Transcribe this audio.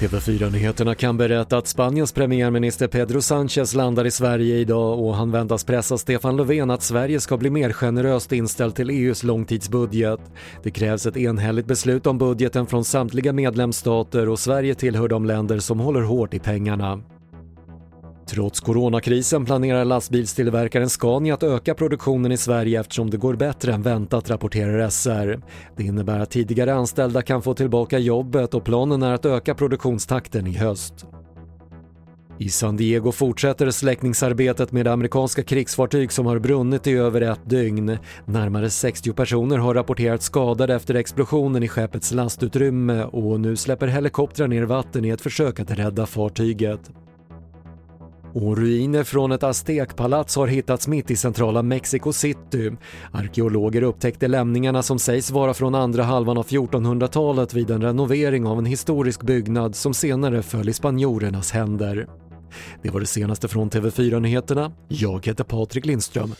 TV4-nyheterna kan berätta att Spaniens premiärminister Pedro Sánchez landar i Sverige idag och han väntas pressa Stefan Löfven att Sverige ska bli mer generöst inställt till EUs långtidsbudget. Det krävs ett enhälligt beslut om budgeten från samtliga medlemsstater och Sverige tillhör de länder som håller hårt i pengarna. Trots coronakrisen planerar lastbilstillverkaren Scania att öka produktionen i Sverige eftersom det går bättre än väntat, rapporterar SR. Det innebär att tidigare anställda kan få tillbaka jobbet och planen är att öka produktionstakten i höst. I San Diego fortsätter släckningsarbetet med amerikanska krigsfartyg som har brunnit i över ett dygn. Närmare 60 personer har rapporterats skadade efter explosionen i skeppets lastutrymme och nu släpper helikoptrar ner vatten i ett försök att rädda fartyget. Mm. Och ruiner från ett aztekpalats har hittats mitt i centrala Mexico City. Arkeologer upptäckte lämningarna som sägs vara från andra halvan av 1400-talet vid en renovering av en historisk byggnad som senare föll i spanjorernas händer. Det var det senaste från TV4 Nyheterna. Jag heter Patrik Lindström.